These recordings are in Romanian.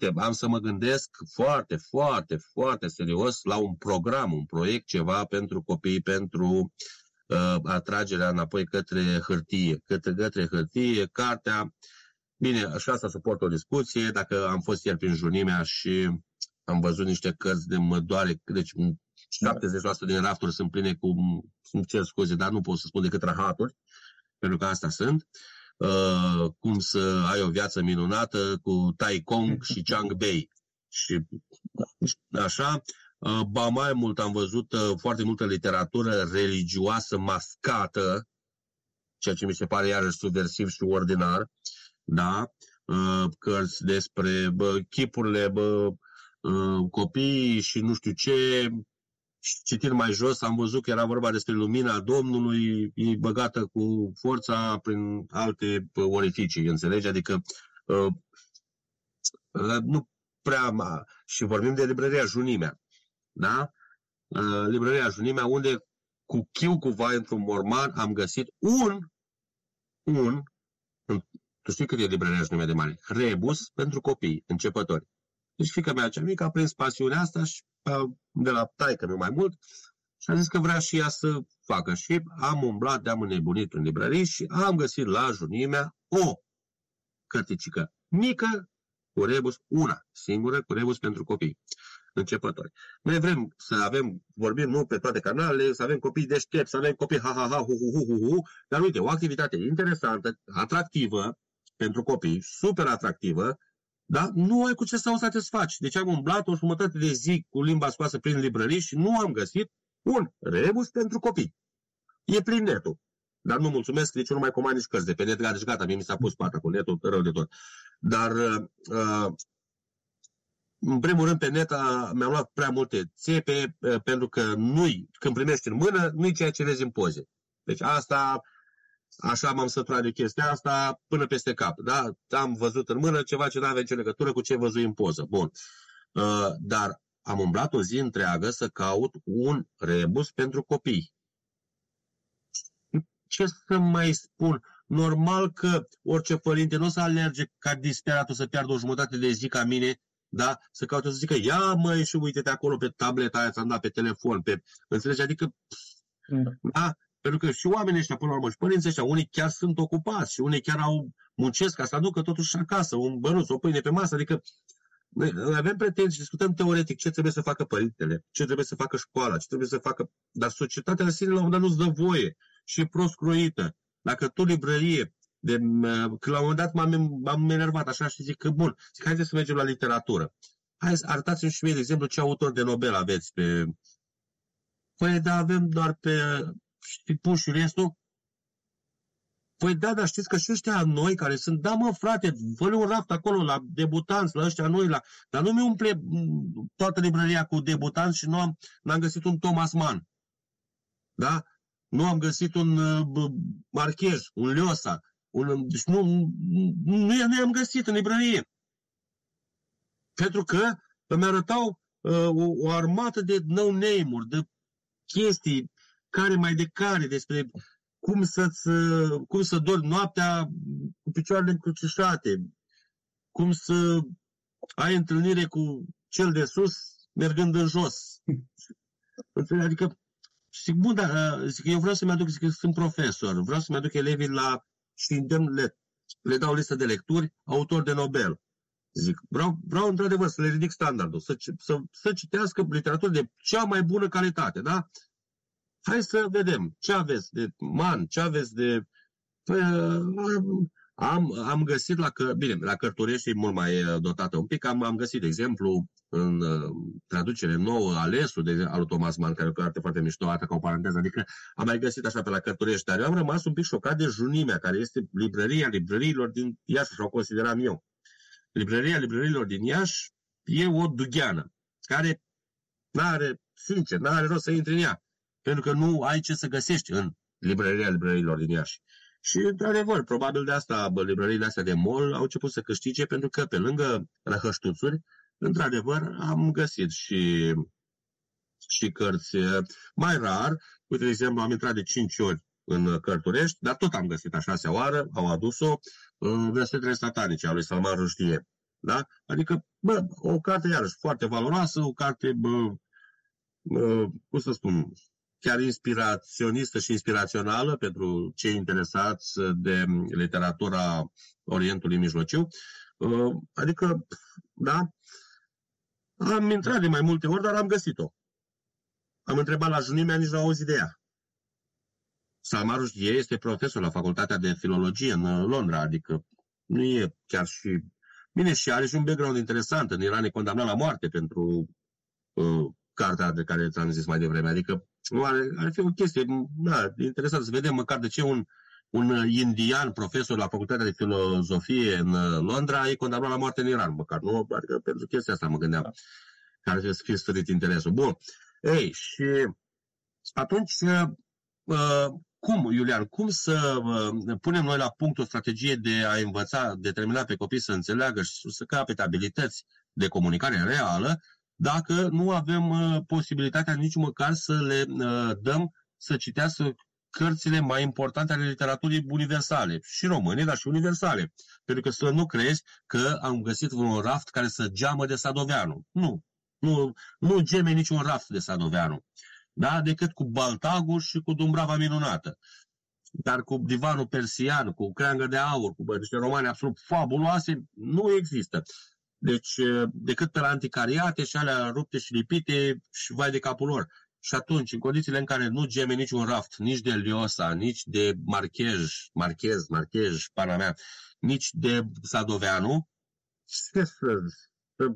uite, am să mă gândesc foarte, foarte, foarte serios la un program, un proiect, ceva pentru copii, pentru uh, atragerea înapoi către hârtie, către, către hârtie, cartea. Bine, așa asta suport o discuție. Dacă am fost ieri prin junimea și am văzut niște cărți de mă doare, deci 70% din rafturi sunt pline cu, îmi cer scuze, dar nu pot să spun decât rahaturi, pentru că asta sunt. Uh, cum să ai o viață minunată cu Tai Kong și Chang Bei. Și așa, uh, ba mai mult am văzut uh, foarte multă literatură religioasă mascată, ceea ce mi se pare iarăși subversiv și ordinar, da? Uh, cărți despre bă, chipurile bă, uh, copiii și nu știu ce, citind mai jos, am văzut că era vorba despre lumina Domnului, e băgată cu forța prin alte orificii, înțelegi? Adică uh, uh, nu prea... Și vorbim de librăria Junimea, da? Uh, librăria Junimea, unde cu chiu cu vai într-un morman am găsit un, un, tu știi cât e librăria Junimea de mare? Rebus pentru copii, începători. Deci fica mea cea mică a prins pasiunea asta și de la taică meu mai mult și a zis că vrea și ea să facă. Și am umblat, de-am înnebunit în librărie și am găsit la junimea o cărticică mică cu rebus, una singură cu rebus pentru copii începători. Noi vrem să avem, vorbim nu pe toate canalele, să avem copii deștepți, să avem copii ha-ha-ha, hu-hu-hu-hu, dar uite, o activitate interesantă, atractivă pentru copii, super atractivă, da? Nu ai cu ce să o satisfaci. Deci am umblat o jumătate de zi cu limba scoasă prin librării și nu am găsit un rebus pentru copii. E plin netul. Dar nu mulțumesc, nici nu mai comand nici cărți de pe net, deci gata, mie mi s-a pus pata cu netul rău de tot. Dar, uh, în primul rând, pe net mi-am luat prea multe țepe, uh, pentru că nu-i, când primești în mână, nu-i ceea ce vezi în poze. Deci asta Așa m-am săturat de chestia asta până peste cap. Da? Am văzut în mână ceva ce nu avea nicio legătură cu ce văzui în poză. Bun. Uh, dar am umblat o zi întreagă să caut un rebus pentru copii. Ce să mai spun? Normal că orice părinte nu o să alerge ca disperatul să piardă o jumătate de zi ca mine da? Să caute să zică, ia măi și uite-te acolo pe tableta aia, ți-am dat pe telefon, pe... Înțelegi? Adică, da? Da? Pentru că și oamenii ăștia, până la urmă, și părinții ăștia, unii chiar sunt ocupați și unii chiar au muncesc ca să aducă totuși acasă un bănuț, o pâine pe masă. Adică noi avem pretenții, discutăm teoretic ce trebuie să facă părintele, ce trebuie să facă școala, ce trebuie să facă... Dar societatea în sine la un moment dat nu-ți dă voie și e prost croită. Dacă tu librărie, de, că la un moment dat m-am, m-am enervat așa și zic că bun, zic haideți să mergem la literatură. Hai, arătați-mi și mie, de exemplu, ce autor de Nobel aveți pe... Păi, da, avem doar pe și pun și restul. Păi da, dar știți că și ăștia noi care sunt, da mă frate, fă un raft acolo la debutanți, la ăștia noi, la... dar nu mi umple toată librăria cu debutanți și nu am, n-am găsit un Thomas Mann. Da? Nu am găsit un uh, Marchez, un Liosa. Un, deci nu, nu, nu i-am găsit în librărie. Pentru că îmi arătau uh, o, o armată de no-name-uri, de chestii care mai de care, despre cum, să-ți, cum să dormi noaptea cu picioarele încrucișate, cum să ai întâlnire cu cel de sus mergând în jos. Adică, zic, bun, dar zic, eu vreau să-mi aduc, zic, că sunt profesor, vreau să-mi aduc elevii la și îndemn, le, le dau listă de lecturi, autor de Nobel. Zic, vreau, vreau într-adevăr să le ridic standardul, să, să, să citească literatură de cea mai bună calitate, da? Hai să vedem. Ce aveți de man, ce aveți de... Păi, am, am găsit la, că, bine, la Cărturești e mult mai uh, dotată un pic, am, am găsit, de exemplu, în uh, traducere nouă, Alesul de al Thomas Mann, care e o carte foarte mișto, ca o paranteză, adică am mai găsit așa pe la Cărturești, dar eu am rămas un pic șocat de Junimea, care este librăria librăriilor din Iași, așa o consideram eu. Librăria librăriilor din Iași e o dugheană, care n-are, sincer, n-are rost să intri în ea pentru că nu ai ce să găsești în librăria librăriilor din Iași. Și, într-adevăr, probabil de asta librăriile astea de mall au început să câștige, pentru că, pe lângă răhăștuțuri, într-adevăr, am găsit și, și cărți mai rar. Uite, de exemplu, am intrat de 5 ori în Cărturești, dar tot am găsit a șasea oară, au adus-o, în versetele satanice a lui Salman Rushdie. Da? Adică, bă, o carte, iarăși, foarte valoroasă, o carte, bă, bă, cum să spun, chiar inspiraționistă și inspirațională pentru cei interesați de literatura Orientului Mijlociu. Adică, da, am intrat de mai multe ori, dar am găsit-o. Am întrebat la junimea, nici nu auzit de ea. Salman Rushdie este profesor la Facultatea de Filologie în Londra, adică nu e chiar și... Bine, și are și un background interesant. În Iran e condamnat la moarte pentru uh, cartea de care ți-am zis mai devreme. Adică nu are, ar fi o chestie da, interesant să vedem măcar de ce un, un indian profesor la Facultatea de Filozofie în Londra e condamnat la moarte în Iran, măcar. Nu, adică pentru chestia asta mă gândeam. Care trebuie să fie stărit interesul. Bun. Ei, și atunci, uh, cum, Iulian, cum să uh, punem noi la punct o strategie de a învăța, determina pe copii să înțeleagă și să capete abilități de comunicare reală, dacă nu avem uh, posibilitatea nici măcar să le dăm să citească cărțile mai importante ale literaturii universale, și române, dar și universale. Pentru că să nu crezi că am găsit un raft care să geamă de Sadoveanu. Nu. Nu, nu geme niciun raft de Sadoveanu. Da? Decât cu Baltagul și cu Dumbrava Minunată. Dar cu divanul persian, cu creangă de aur, cu bă, niște romane absolut fabuloase, nu există. Deci, decât pe la anticariate și alea rupte și lipite și vai de capul lor. Și atunci, în condițiile în care nu geme niciun raft, nici de Liosa, nici de Marchez, Marchez, Marchez, pana mea, nici de Sadoveanu, ce să, să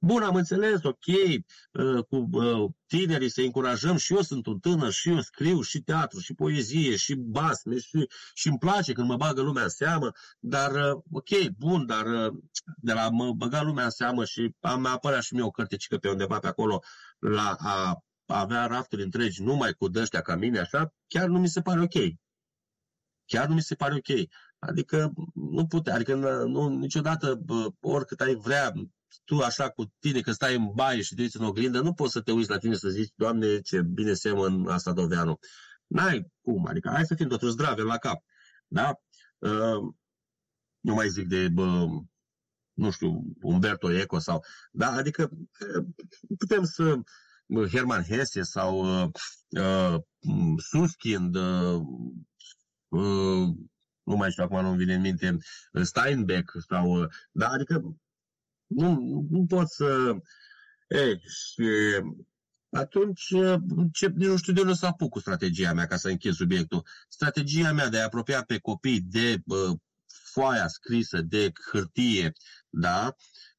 Bun, am înțeles, ok, uh, cu uh, tinerii să încurajăm, și eu sunt un tânăr, și eu scriu și teatru, și poezie, și basme, și, și îmi place când mă bagă lumea în seamă, dar, uh, ok, bun, dar de la mă băga lumea în seamă și am apărea și mie o cărticică pe undeva pe acolo la a avea rafturi întregi numai cu dăștea ca mine, așa, chiar nu mi se pare ok. Chiar nu mi se pare ok. Adică nu putea, adică nu, niciodată, oricât ai vrea, tu așa cu tine, că stai în baie și te uiți în oglindă, nu poți să te uiți la tine să zici, Doamne, ce bine semăn asta Doveanu. N-ai cum, adică hai să fim totuși zdrave la cap. Da? Uh, nu mai zic de, bă, nu știu, Umberto Eco sau... Da? Adică uh, putem să... Herman Hesse sau uh, uh, Suskind, uh, uh, nu mai știu acum, nu vine în minte, Steinbeck sau... Uh, da? Adică nu, nu pot să... Ei, și atunci, ce, nu știu de unde să apuc cu strategia mea ca să închid subiectul. Strategia mea de a apropia pe copii de uh, foaia scrisă, de hârtie, da?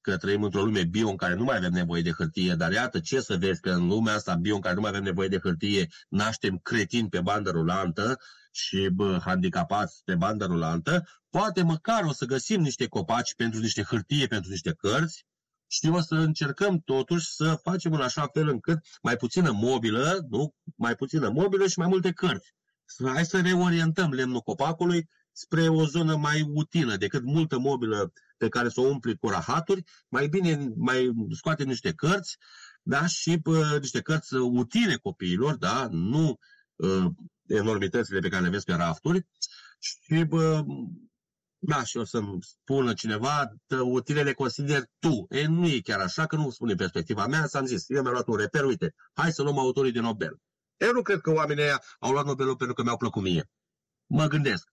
Că trăim într-o lume bio în care nu mai avem nevoie de hârtie, dar iată ce să vezi că în lumea asta bio în care nu mai avem nevoie de hârtie, naștem cretini pe bandă rulantă și bă, handicapați pe bandă rulantă, poate măcar o să găsim niște copaci pentru niște hârtie, pentru niște cărți și o să încercăm totuși să facem în așa fel încât mai puțină mobilă, nu? mai puțină mobilă și mai multe cărți. Hai să reorientăm lemnul copacului spre o zonă mai utilă decât multă mobilă pe care să o umpli cu rahaturi, mai bine mai scoate niște cărți, da, și pă, niște cărți utile copiilor, da, nu uh, enormitățile pe care le vezi pe rafturi, și pă, da, și o să-mi spună cineva, utile le consider tu. E, nu e chiar așa, că nu spune perspectiva mea, s-am zis, eu mi-am luat un reper, uite, hai să luăm autorii de Nobel. Eu nu cred că oamenii ăia au luat Nobelul pentru că mi-au plăcut mie. Mă gândesc.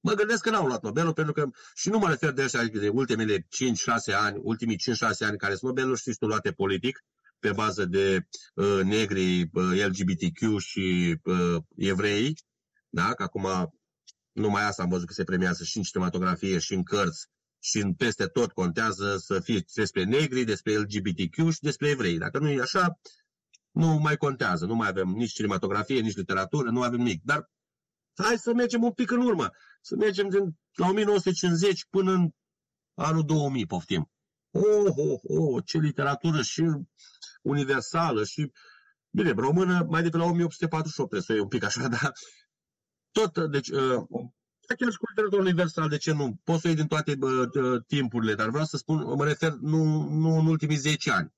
Mă gândesc că n-au luat Nobelul pentru că, și nu mă refer de așa, de ultimele 5-6 ani, ultimii 5-6 ani care sunt Nobelul, știți tu, luate politic, pe bază de uh, negri, uh, LGBTQ și uh, evrei, da? că acum numai asta am văzut că se premiază și în cinematografie și în cărți și în peste tot contează să fie despre negri, despre LGBTQ și despre evrei. Dacă nu e așa, nu mai contează. Nu mai avem nici cinematografie, nici literatură, nu avem nimic. Dar hai să mergem un pic în urmă. Să mergem din la 1950 până în anul 2000, poftim. Oh, oh, oh, ce literatură și universală și, bine, română mai de pe la 1848, trebuie să e un pic așa, dar tot, deci, uh, chiar și cu literatura universal, de ce nu? Poți să iei din toate uh, timpurile, dar vreau să spun, mă refer nu, nu în ultimii 10 ani.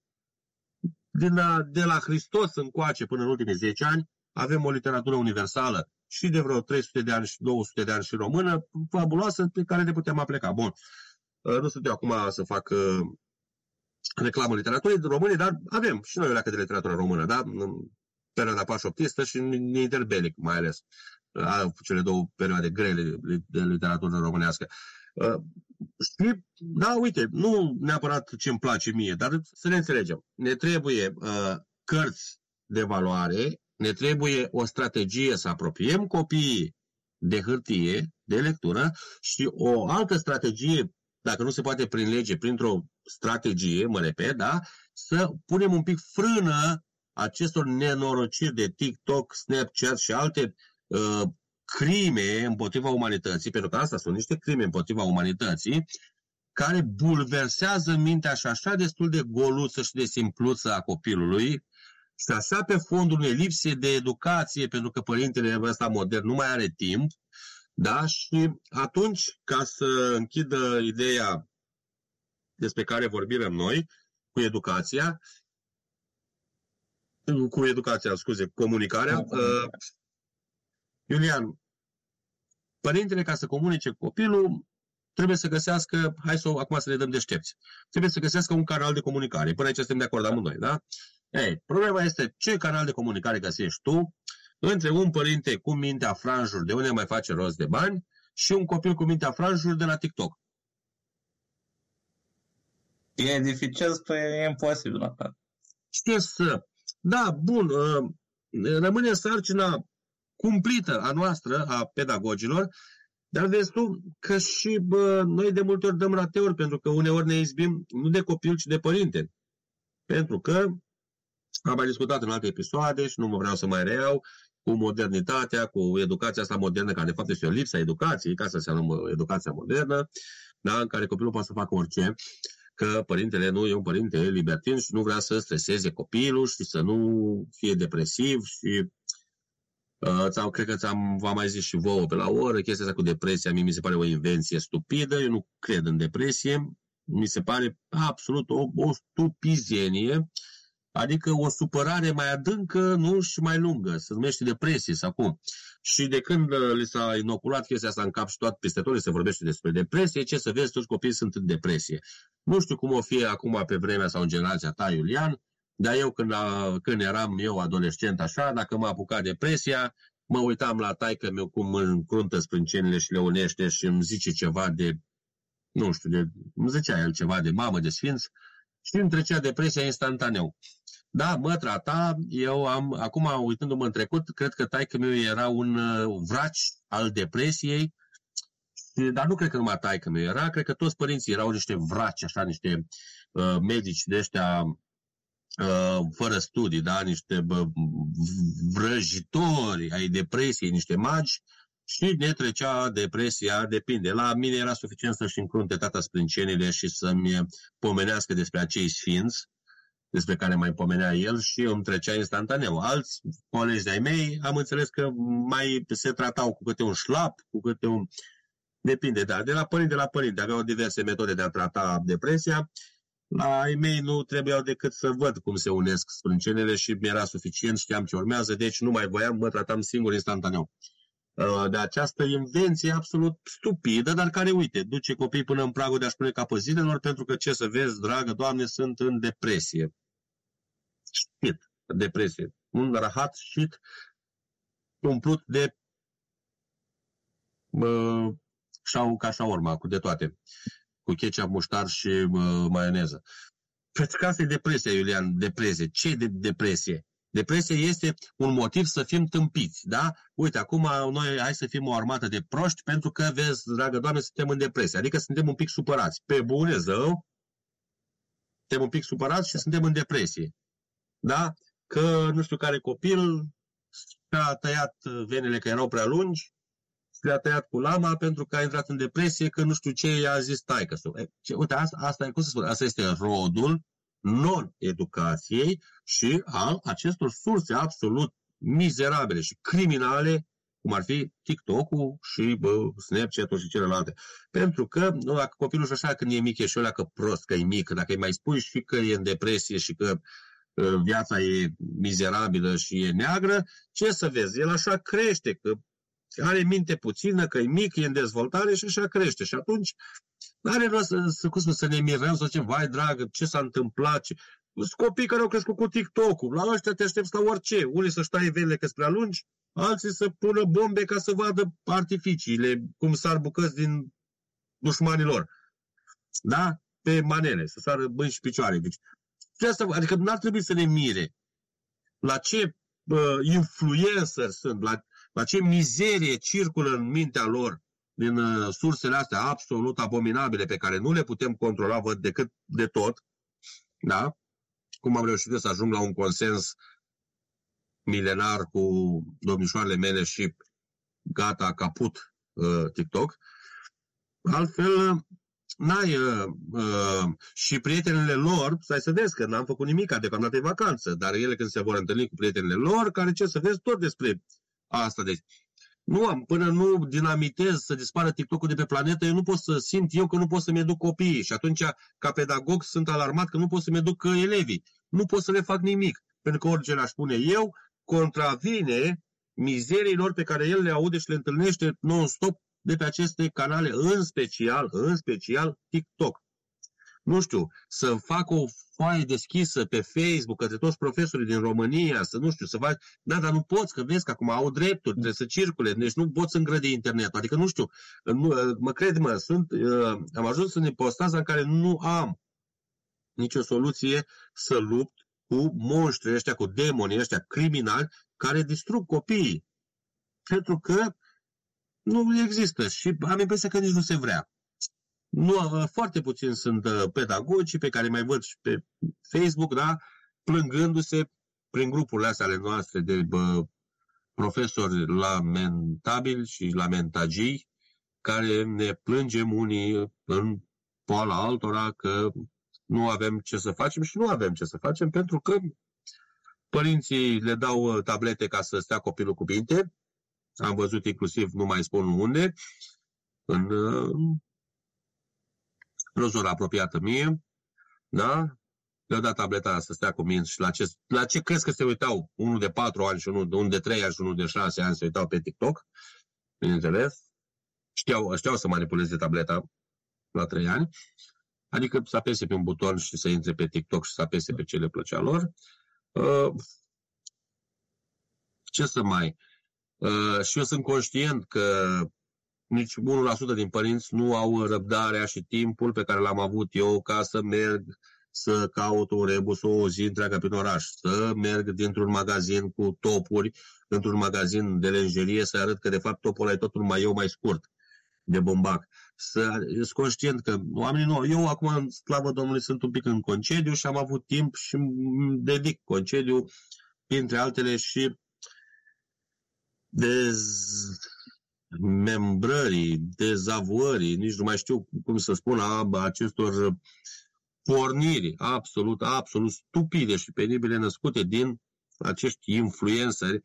Din la, de la Hristos încoace până în ultimii 10 ani, avem o literatură universală și de vreo 300 de ani și 200 de ani și română, fabuloasă, pe care ne putem apleca. Bun. nu sunt eu acum să fac reclamă literaturii române, dar avem și noi o leacă de literatură română, da? În perioada pașoptistă și în interbelic, mai ales. Cele două perioade grele de literatură românească. Și, da, uite, nu neapărat ce îmi place mie, dar să ne înțelegem. Ne trebuie uh, cărți de valoare, ne trebuie o strategie să apropiem copiii de hârtie, de lectură și o altă strategie, dacă nu se poate prin lege, printr-o strategie, mă repet, da, să punem un pic frână acestor nenorociri de TikTok, Snapchat și alte uh, crime împotriva umanității, pentru că asta sunt niște crime împotriva umanității, care bulversează mintea și așa destul de goluță și de simpluță a copilului și așa pe fondul unei lipse de educație, pentru că părintele ăsta modern nu mai are timp, da? Și atunci, ca să închidă ideea despre care vorbim noi, cu educația, cu educația, scuze, comunicarea, uh, Iulian, părintele, ca să comunice cu copilul, trebuie să găsească, hai să acum să le dăm deștepți, trebuie să găsească un canal de comunicare. Până aici suntem de acord amândoi, da? Ei, problema este ce canal de comunicare găsești tu între un părinte cu mintea franjuri de unde mai face rost de bani și un copil cu mintea franjuri de la TikTok. E dificil, spune, e imposibil. Ce să... Da, bun, uh, rămâne sarcina cumplită a noastră, a pedagogilor, dar vezi tu că și bă, noi de multe ori dăm rateuri, pentru că uneori ne izbim nu de copil, ci de părinte. Pentru că am mai discutat în alte episoade și nu mă vreau să mai reiau, cu modernitatea, cu educația asta modernă, care de fapt este o lipsă a educației, ca să se numă educația modernă, da, în care copilul poate să facă orice, că părintele nu e un părinte libertin și nu vrea să streseze copilul și să nu fie depresiv și Uh, sau cred că ți-am, v-am mai zis și vouă pe la oră, chestia asta cu depresia, mie mi se pare o invenție stupidă, eu nu cred în depresie, mi se pare absolut o, o stupizenie, adică o supărare mai adâncă, nu și mai lungă, se numește depresie sau cum. Și de când uh, li s-a inoculat chestia asta în cap și toate peste tot se vorbește despre depresie, ce să vezi, toți copiii sunt în depresie. Nu știu cum o fie acum pe vremea sau în generația ta, Iulian, dar eu când, a, când eram eu adolescent așa, dacă m-a apucat depresia, mă uitam la taică meu cum încruntă sprâncenile și le unește și îmi zice ceva de, nu știu, de, îmi zicea el ceva de mamă, de sfinț, și îmi trecea depresia instantaneu. Da, mă trata, eu am, acum uitându-mă în trecut, cred că taică meu era un uh, vraci al depresiei, dar nu cred că numai taică meu era, cred că toți părinții erau niște vraci, așa, niște uh, medici de ăștia Uh, fără studii, da? niște vrăjitori ai depresiei, niște magi, și ne trecea depresia, depinde. La mine era suficient să-și încrunte tata sprâncenile și să-mi pomenească despre acei sfinți, despre care mai pomenea el și îmi trecea instantaneu. Alți colegi de-ai mei am înțeles că mai se tratau cu câte un șlap, cu câte un... Depinde, dar de la părinte la părinte. Aveau diverse metode de a trata depresia la ai mei nu trebuiau decât să văd cum se unesc sprâncenele și mi-era suficient, știam ce urmează, deci nu mai voiam, mă tratam singur instantaneu. Uh, de această invenție absolut stupidă, dar care, uite, duce copiii până în pragul de a-și pune capă zilelor, pentru că, ce să vezi, dragă Doamne, sunt în depresie. Shit, depresie. Un rahat shit umplut de uh, șau, ca urma, cu de toate cu ketchup, muștar și uh, maioneză. Pentru că asta e depresia, Iulian, depresie. Ce e de depresie? Depresia este un motiv să fim tâmpiți, da? Uite, acum noi hai să fim o armată de proști pentru că, vezi, dragă doamne, suntem în depresie. Adică suntem un pic supărați. Pe bune, zău, suntem un pic supărați și suntem în depresie. Da? Că nu știu care copil și-a tăiat venele că erau prea lungi le-a tăiat cu lama pentru că a intrat în depresie, că nu știu ce i-a zis taică ce, Uite, asta, asta, cum să spun, asta este rodul non-educației și al acestor surse absolut mizerabile și criminale, cum ar fi TikTok-ul și bă, Snapchat-ul și celelalte. Pentru că nu, dacă copilul și așa când e mic e și ăla că prost, că e mic, dacă îi mai spui și că e în depresie și că uh, viața e mizerabilă și e neagră, ce să vezi? El așa crește, că are minte puțină, că e mic, e în dezvoltare și așa crește. Și atunci are rost să, să, cum să, să ne mirăm, să zicem, vai dragă, ce s-a întâmplat, ce... Sunt copii care au crescut cu TikTok-ul. La ăștia te aștepți la orice. Unii să-și taie velele că prea lungi, alții să pună bombe ca să vadă artificiile, cum sar bucăți din dușmanii lor. Da? Pe manele, să sară băi și picioare. Deci, asta, adică nu ar trebui să ne mire la ce uh, influencer sunt, la, la ce mizerie circulă în mintea lor din uh, sursele astea absolut abominabile pe care nu le putem controla, văd decât de tot, da? Cum am reușit să ajung la un consens milenar cu domnișoarele mele și gata, caput uh, TikTok. Altfel, n-ai uh, uh, și prietenele lor, stai să vezi că n-am făcut nimic, deocamdată e vacanță, dar ele când se vor întâlni cu prietenele lor, care ce să vezi tot despre asta. Deci, nu am, până nu dinamitez să dispară TikTok-ul de pe planetă, eu nu pot să simt eu că nu pot să-mi educ copiii și atunci, ca pedagog, sunt alarmat că nu pot să-mi educ elevii. Nu pot să le fac nimic, pentru că orice le-aș spune eu, contravine mizeriilor pe care el le aude și le întâlnește non-stop de pe aceste canale, în special, în special TikTok. Nu știu, să fac o foaie deschisă pe Facebook către toți profesorii din România, să nu știu, să faci... Da, dar nu poți, că vezi că acum au drepturi, trebuie să circule, deci nu poți îngrădi internetul. Adică nu știu, nu, mă cred, mă, sunt, uh, am ajuns în ipostaza în care nu am nicio soluție să lupt cu monștrii ăștia, cu demonii ăștia criminali care distrug copiii. Pentru că nu există și am impresia că nici nu se vrea. Nu, uh, foarte puțini sunt uh, pedagogi pe care mai văd și pe Facebook, da, plângându-se prin grupurile astea ale noastre de bă, profesori lamentabili și lamentagii, care ne plângem unii în poala altora că nu avem ce să facem și nu avem ce să facem pentru că părinții le dau uh, tablete ca să stea copilul cu binte. Am văzut inclusiv, nu mai spun unde, în într-o zonă apropiată mie, da? Le-au dat tableta să stea cu minți și la ce, la ce crezi că se uitau? Unul de 4 ani și unul, unul de 3 ani și unul de 6 ani se uitau pe TikTok, bineînțeles. Știau, știau să manipuleze tableta la 3 ani. Adică să apese pe un buton și să intre pe TikTok și să apese pe ce le plăcea lor. Uh, ce să mai... Uh, și eu sunt conștient că nici 1% din părinți nu au răbdarea și timpul pe care l-am avut eu ca să merg să caut un rebus o zi întreagă prin oraș, să merg dintr-un magazin cu topuri, într-un magazin de lenjerie, să arăt că de fapt topul ăla e totul mai eu mai scurt de bombac. Să, sunt conștient că oamenii nu. Eu acum, în slavă Domnului, sunt un pic în concediu și am avut timp și îmi dedic concediu, printre altele, și dez membrării, dezavării, nici nu mai știu cum să spun, a acestor porniri absolut, absolut stupide și penibile născute din acești influenceri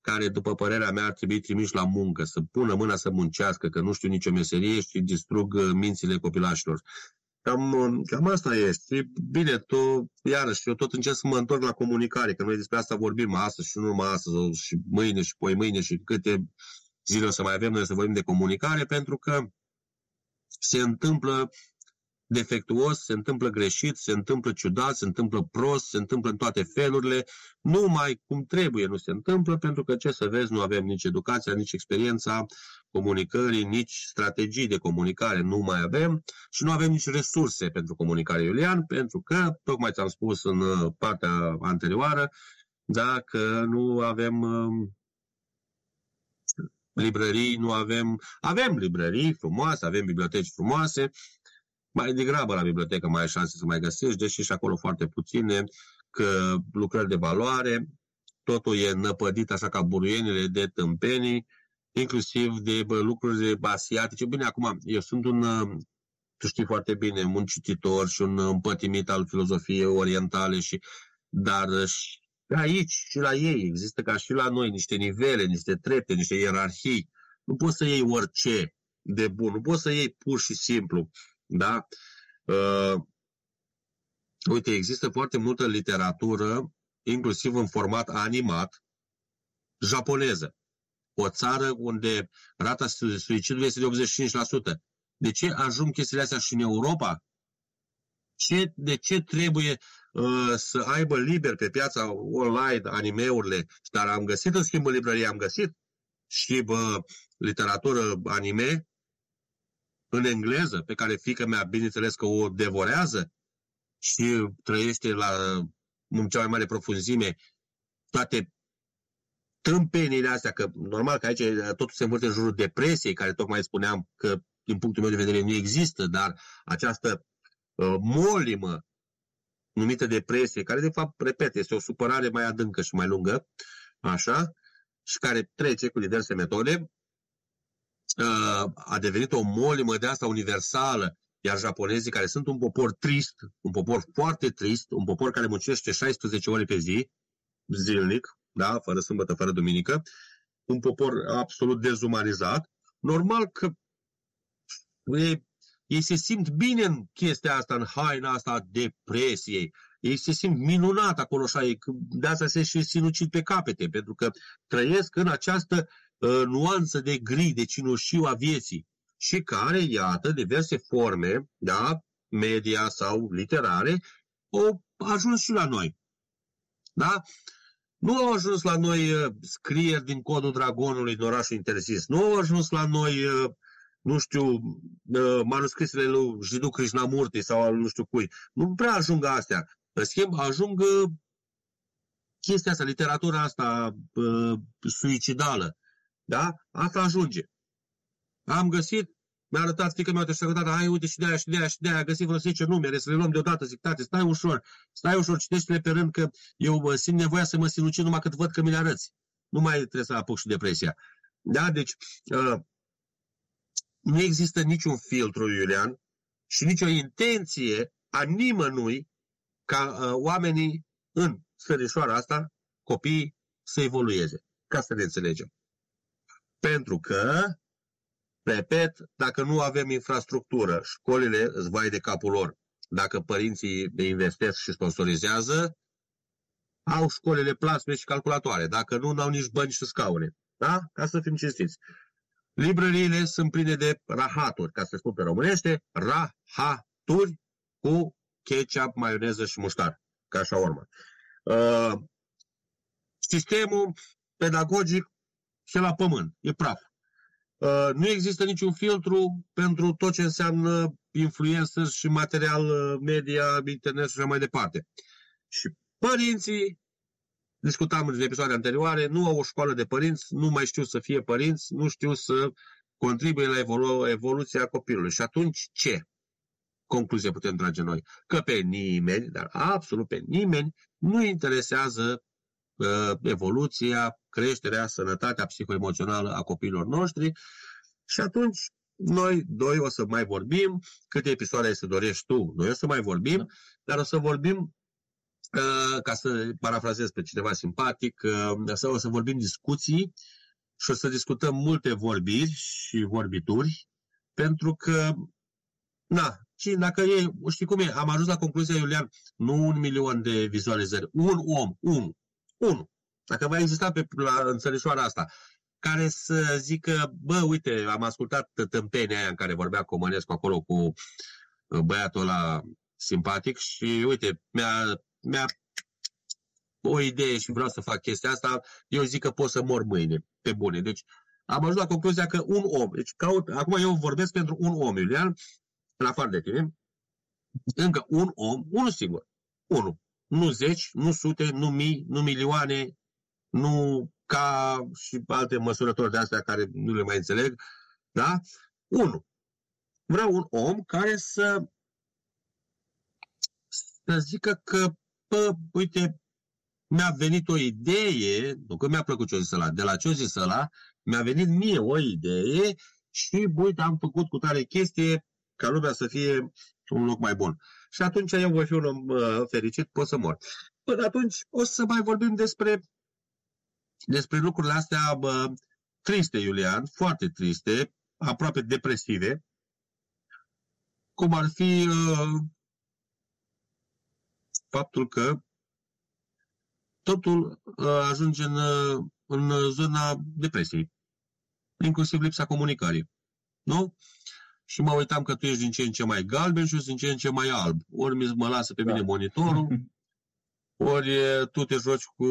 care, după părerea mea, ar trebui trimiși la muncă, să pună mâna să muncească, că nu știu nicio meserie și distrug uh, mințile copilașilor. Cam, uh, cam asta este. Bine, tu, iarăși, eu tot încerc să mă întorc la comunicare, că noi despre asta vorbim astăzi și nu numai astăzi, și mâine și poi mâine și câte zile o să mai avem noi să vorbim de comunicare, pentru că se întâmplă defectuos, se întâmplă greșit, se întâmplă ciudat, se întâmplă prost, se întâmplă în toate felurile, numai cum trebuie nu se întâmplă, pentru că, ce să vezi, nu avem nici educația, nici experiența comunicării, nici strategii de comunicare nu mai avem și nu avem nici resurse pentru comunicare, Iulian, pentru că, tocmai ți-am spus în uh, partea anterioară, dacă nu avem uh, librării, nu avem... Avem librării frumoase, avem biblioteci frumoase, mai degrabă la bibliotecă mai ai șanse să mai găsești, deși și acolo foarte puține, că lucrări de valoare, totul e năpădit așa ca buruienile de tâmpenii, inclusiv de bă, lucruri asiatice. Bine, acum, eu sunt un, tu știi foarte bine, un cititor și un împătimit al filozofiei orientale, și, dar aici și la ei există ca și la noi niște nivele, niște trepte, niște ierarhii. Nu poți să iei orice de bun, nu poți să iei pur și simplu. Da? Uh, uite, există foarte multă literatură, inclusiv în format animat, japoneză. O țară unde rata suicidului este de 85%. De ce ajung chestiile astea și în Europa? Ce, de ce trebuie uh, să aibă liber pe piața online animeurile? Dar am găsit, în schimb, în librărie, am găsit și bă, literatură anime în engleză, pe care fică mea, bineînțeles că o devorează și trăiește la în cea mai mare profunzime toate tâmpenile astea, că normal că aici totul se învârte în jurul depresiei, care tocmai spuneam că din punctul meu de vedere nu există, dar această uh, molimă numită depresie, care de fapt, repet, este o supărare mai adâncă și mai lungă, așa, și care trece cu diverse metode, uh, a devenit o molimă de asta universală, iar japonezii, care sunt un popor trist, un popor foarte trist, un popor care muncește 16 ore pe zi, zilnic, da, fără sâmbătă, fără duminică, un popor absolut dezumanizat, normal că ei, ei se simt bine în chestia asta, în haina asta a depresiei. Ei se simt minunat acolo așa, de asta se și sinucid pe capete, pentru că trăiesc în această uh, nuanță de gri, de cinușiu a vieții și care, iată, diverse forme, da, media sau literare, au ajuns și la noi. Da? Nu au ajuns la noi uh, scrieri din codul dragonului din orașul interzis. Nu au ajuns la noi, uh, nu știu, uh, manuscrisele lui Jidu Krishnamurti sau al nu știu cui. Nu prea ajung astea. În schimb, ajung uh, chestia asta, literatura asta uh, suicidală. Da? Asta ajunge. Am găsit, mi-a arătat fică mea și arătat, hai uite și de aia și de aia și de aia, a găsit vreo 10 numere, să le luăm deodată, zic, tate, stai ușor, stai ușor, citește-le pe rând că eu simt nevoia să mă sinucid numai cât văd că mi le arăți. Nu mai trebuie să apuc și depresia. Da, deci uh, nu există niciun filtru, Iulian, și nicio intenție a nimănui ca uh, oamenii în sărișoara asta, copiii, să evolueze. Ca să ne înțelegem. Pentru că Repet, dacă nu avem infrastructură, școlile îți vai de capul lor. Dacă părinții le investesc și sponsorizează, au școlile plasme și calculatoare. Dacă nu, n-au nici bani și scaune. Da? Ca să fim cinstiți. Librăriile sunt pline de rahaturi, ca să spun pe românește, rahaturi cu ketchup, maioneză și muștar, ca așa urmă. Uh, sistemul pedagogic și la pământ, e praf. Uh, nu există niciun filtru pentru tot ce înseamnă influență și material uh, media, internet și așa mai departe. Și părinții, discutam în episoade anterioare, nu au o școală de părinți, nu mai știu să fie părinți, nu știu să contribuie la evolu- evoluția copilului. Și atunci ce? Concluzie putem trage noi. Că pe nimeni, dar absolut pe nimeni, nu interesează uh, evoluția, creșterea, sănătatea psihoemoțională a copiilor noștri. Și atunci noi doi o să mai vorbim, câte episoade să dorești tu, noi o să mai vorbim, da. dar o să vorbim, uh, ca să parafrazez pe cineva simpatic, uh, o să vorbim discuții și o să discutăm multe vorbiri și vorbituri, pentru că, na, și dacă e, știi cum e, am ajuns la concluzia, Iulian, nu un milion de vizualizări, un om, un, unul, dacă va exista pe la înțeleșoara asta, care să zică, bă, uite, am ascultat tâmpenia aia în care vorbea Comănescu acolo cu uh, băiatul ăla simpatic și uite, mi-a, mi-a o idee și vreau să fac chestia asta, eu zic că pot să mor mâine, pe bune. Deci am ajuns la concluzia că un om, deci caut, acum eu vorbesc pentru un om, Iulian, în afară de tine, încă un om, unul singur, unul, nu zeci, nu sute, nu mii, nu milioane, nu ca și alte măsurători de astea care nu le mai înțeleg, da? Unu. Vreau un om care să să zică că, pă, uite, mi-a venit o idee, nu că mi-a plăcut ce-o zis ăla, de la ce-o zis ăla, mi-a venit mie o idee și, uite, am făcut cu tare chestie ca lumea să fie un loc mai bun. Și atunci eu voi fi un om uh, fericit, pot să mor. Până atunci o să mai vorbim despre despre lucrurile astea bă, triste, Iulian, foarte triste, aproape depresive, cum ar fi uh, faptul că totul uh, ajunge în, uh, în zona depresiei, inclusiv lipsa comunicării. Nu? Și mă uitam că tu ești din ce în ce mai galben și eu sunt din ce în ce mai alb. Ori mă lasă pe mine da. monitorul, ori tu te joci cu...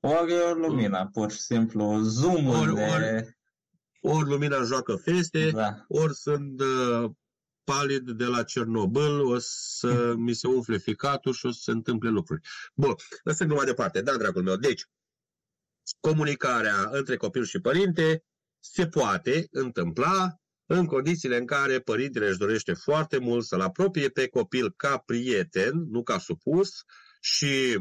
Ori lumina, pur și simplu, zoom ori, de... ori, ori lumina joacă feste, da. ori sunt uh, palid de la Cernobâl, o să mi se umfle ficatul și o să se întâmple lucruri. Bun, lăsăm mai departe. Da, dragul meu. Deci, comunicarea între copil și părinte se poate întâmpla în condițiile în care părintele își dorește foarte mult să-l apropie pe copil ca prieten, nu ca supus, și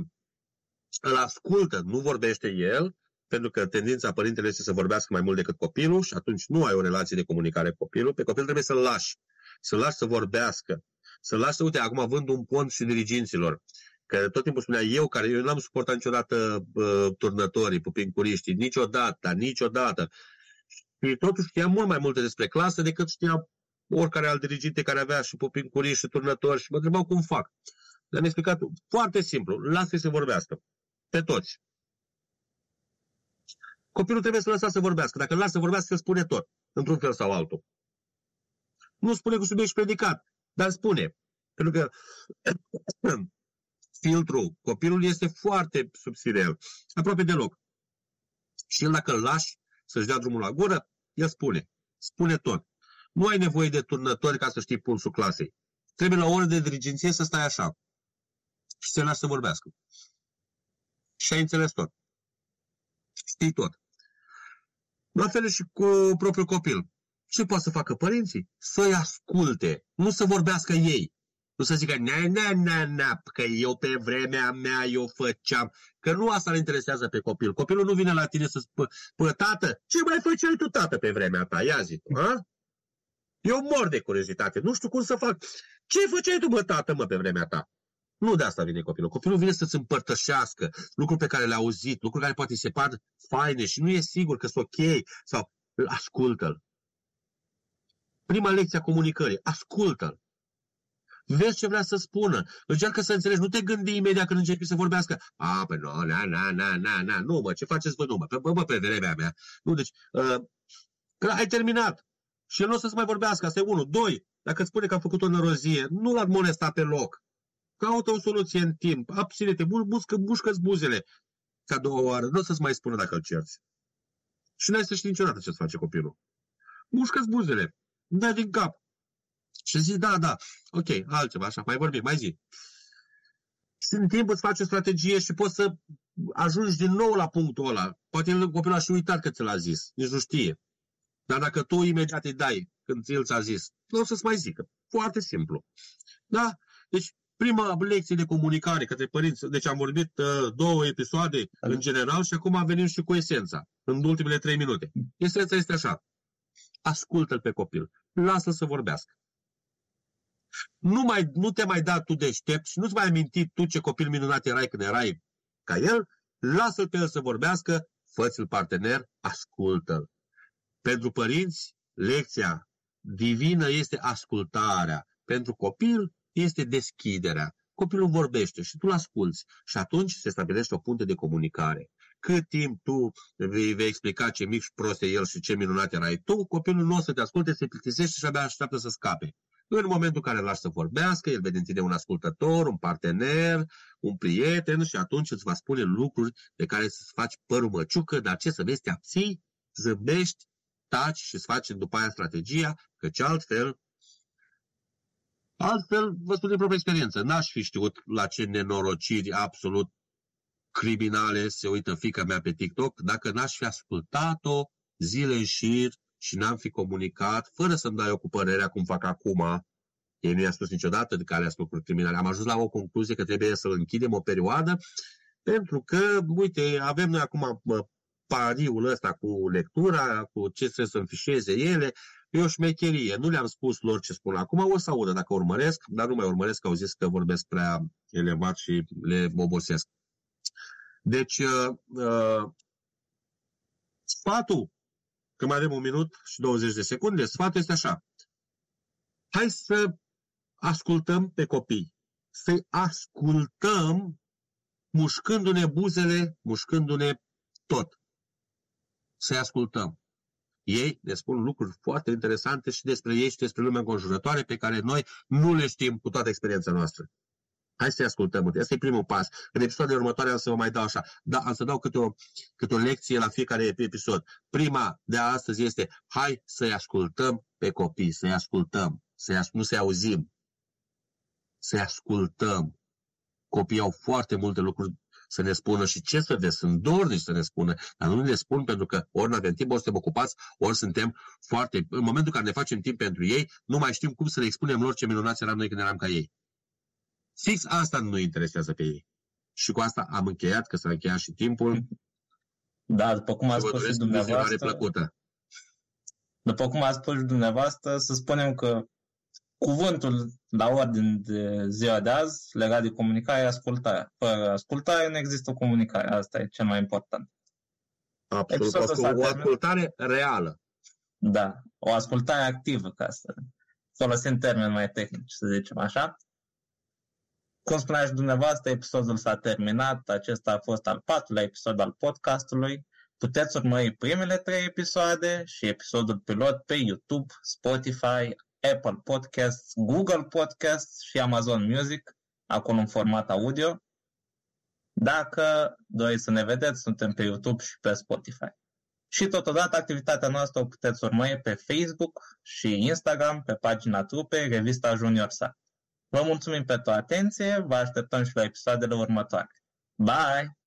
îl ascultă, nu vorbește el, pentru că tendința părintele este să vorbească mai mult decât copilul și atunci nu ai o relație de comunicare cu copilul. Pe copil trebuie să-l lași, să-l lași să vorbească, să-l lași să, uite, acum vând un pont și diriginților, că tot timpul spunea eu, care eu n-am suportat niciodată uh, turnătorii, pupincuriștii, niciodată, niciodată. Și totuși știa mult mai multe despre clasă decât știa oricare alt diriginte care avea și pupincuriști și turnători și mă întrebau cum fac. Le-am explicat foarte simplu, lasă-i să vorbească. Pe toți. Copilul trebuie să lăsa să vorbească. Dacă îl lasă să vorbească, spune tot, într-un fel sau altul. Nu spune cu subiect și predicat, dar spune. Pentru că filtrul, copilul este foarte subțirel, aproape deloc. Și el dacă îl lași să-și dea drumul la gură, el spune. Spune tot. Nu ai nevoie de turnători ca să știi pulsul clasei. Trebuie la o oră de dirigenție să stai așa și să lași să vorbească. Și ai înțeles tot. Știi tot. La fel și cu propriul copil. Ce poate să facă părinții? Să-i asculte, nu să vorbească ei. Nu să zică, na, na, na, na, că eu pe vremea mea eu făceam. Că nu asta îl interesează pe copil. Copilul nu vine la tine să spă, pă, tată, ce mai făceai tu, tată, pe vremea ta? Ia zi tu, ha? Eu mor de curiozitate, nu știu cum să fac. Ce făceai tu, mă, tată, mă, pe vremea ta? Nu de asta vine copilul. Copilul vine să-ți împărtășească lucruri pe care le-a auzit, lucruri care poate se par faine și nu e sigur că sunt ok sau ascultă-l. Prima lecție a comunicării, ascultă-l. Vezi ce vrea să spună. Încearcă să înțelegi. Nu te gândi imediat când începi să vorbească. A, pe nu, na, na, na, na, na. Nu, mă, ce faceți voi? Nu, mă, pe, bă, pe vremea mea. Nu, deci, uh, că ai terminat. Și el nu o să-ți mai vorbească. Asta e unul. Doi, dacă îți spune că a făcut o nărozie, nu l-a molesta pe loc. Caută o soluție în timp. Abține-te, buscă, bușcă-ți buzele. Ca două oară. Nu o să-ți mai spună dacă îl cerți. Și n-ai să știi niciodată ce-ți face copilul. Bușcă-ți buzele. Dai din cap. Și zi, da, da, ok, altceva, așa, mai vorbim, mai zi. Și în timp îți faci o strategie și poți să ajungi din nou la punctul ăla. Poate el, copilul a și uitat că ți l-a zis, nici nu știe. Dar dacă tu imediat îi dai când el ți-a zis, nu o să-ți mai zică. Foarte simplu. Da? Deci, prima lecție de comunicare către părinți, deci am vorbit uh, două episoade în general și acum venim și cu esența, în ultimele trei minute. Esența este așa. Ascultă-l pe copil. Lasă-l să vorbească. Nu, mai, nu te mai da tu deștept și nu-ți mai aminti tu ce copil minunat erai când erai ca el, lasă-l pe el să vorbească, fă-ți-l partener, ascultă-l. Pentru părinți, lecția divină este ascultarea. Pentru copil este deschiderea. Copilul vorbește și tu îl asculți și atunci se stabilește o punte de comunicare. Cât timp tu vei, vei explica ce mic și prost e el și ce minunat erai tu, copilul nu o să te asculte, se plictisește și abia așteaptă să scape. În momentul în care îl lași să vorbească, el vede în tine un ascultător, un partener, un prieten și atunci îți va spune lucruri de care să-ți faci părul măciucă, dar ce să vezi, te abții, zâmbești, taci și îți faci după aia strategia, căci altfel Altfel, vă spun din propria experiență, n-aș fi știut la ce nenorociri absolut criminale se uită fica mea pe TikTok dacă n-aș fi ascultat-o zile în șir și n-am fi comunicat, fără să-mi dai eu cu părerea cum fac acum. Ei nu i-a spus niciodată de care sunt lucruri criminale. Am ajuns la o concluzie că trebuie să-l închidem o perioadă, pentru că, uite, avem noi acum pariul ăsta cu lectura, cu ce trebuie să înfișeze ele, e o șmecherie. Nu le-am spus lor ce spun acum, o să audă dacă urmăresc, dar nu mai urmăresc, că au zis că vorbesc prea elevat și le obosesc. Deci, uh, uh, sfatul că mai avem un minut și 20 de secunde, sfatul este așa. Hai să ascultăm pe copii. Să-i ascultăm mușcându-ne buzele, mușcându-ne tot. Să-i ascultăm. ei ne spun lucruri foarte interesante și despre ei și despre lumea înconjurătoare pe care noi nu le știm cu toată experiența noastră. Hai să-i ascultăm. Asta e primul pas. În episoadele următoare am să vă mai dau așa. Da, am să dau câte o, câte o lecție la fiecare episod. Prima de astăzi este hai să-i ascultăm pe copii, să-i ascultăm, să as- nu să-i auzim, să-i ascultăm. Copiii au foarte multe lucruri să ne spună și ce să vezi, sunt dornici să ne spună, dar nu ne spun pentru că ori nu avem timp, ori suntem ocupați, ori suntem foarte... În momentul în care ne facem timp pentru ei, nu mai știm cum să le expunem lor ce minunați eram noi când eram ca ei. Fix asta nu interesează pe ei. Și cu asta am încheiat, că s-a încheiat și timpul. Da, după cum ați spus și dumneavoastră, plăcută. după cum ați spus și dumneavoastră, să spunem că cuvântul la ordine de ziua de azi legat de comunicare e ascultarea. Fără ascultare nu există comunicare. Asta e cel mai important. Absolut. Episodul s-a O terminat. ascultare reală. Da, o ascultare activă, ca să folosim termeni mai tehnici, să zicem așa. Cum spunea și dumneavoastră, episodul s-a terminat. Acesta a fost al patrulea episod al podcastului. Puteți urmări primele trei episoade și episodul pilot pe YouTube, Spotify, Apple Podcasts, Google Podcasts și Amazon Music, acolo în format audio. Dacă doriți să ne vedeți, suntem pe YouTube și pe Spotify. Și totodată activitatea noastră o puteți urmări pe Facebook și Instagram, pe pagina trupei Revista Junior Sa. Vă mulțumim pentru atenție, vă așteptăm și la episoadele următoare. Bye!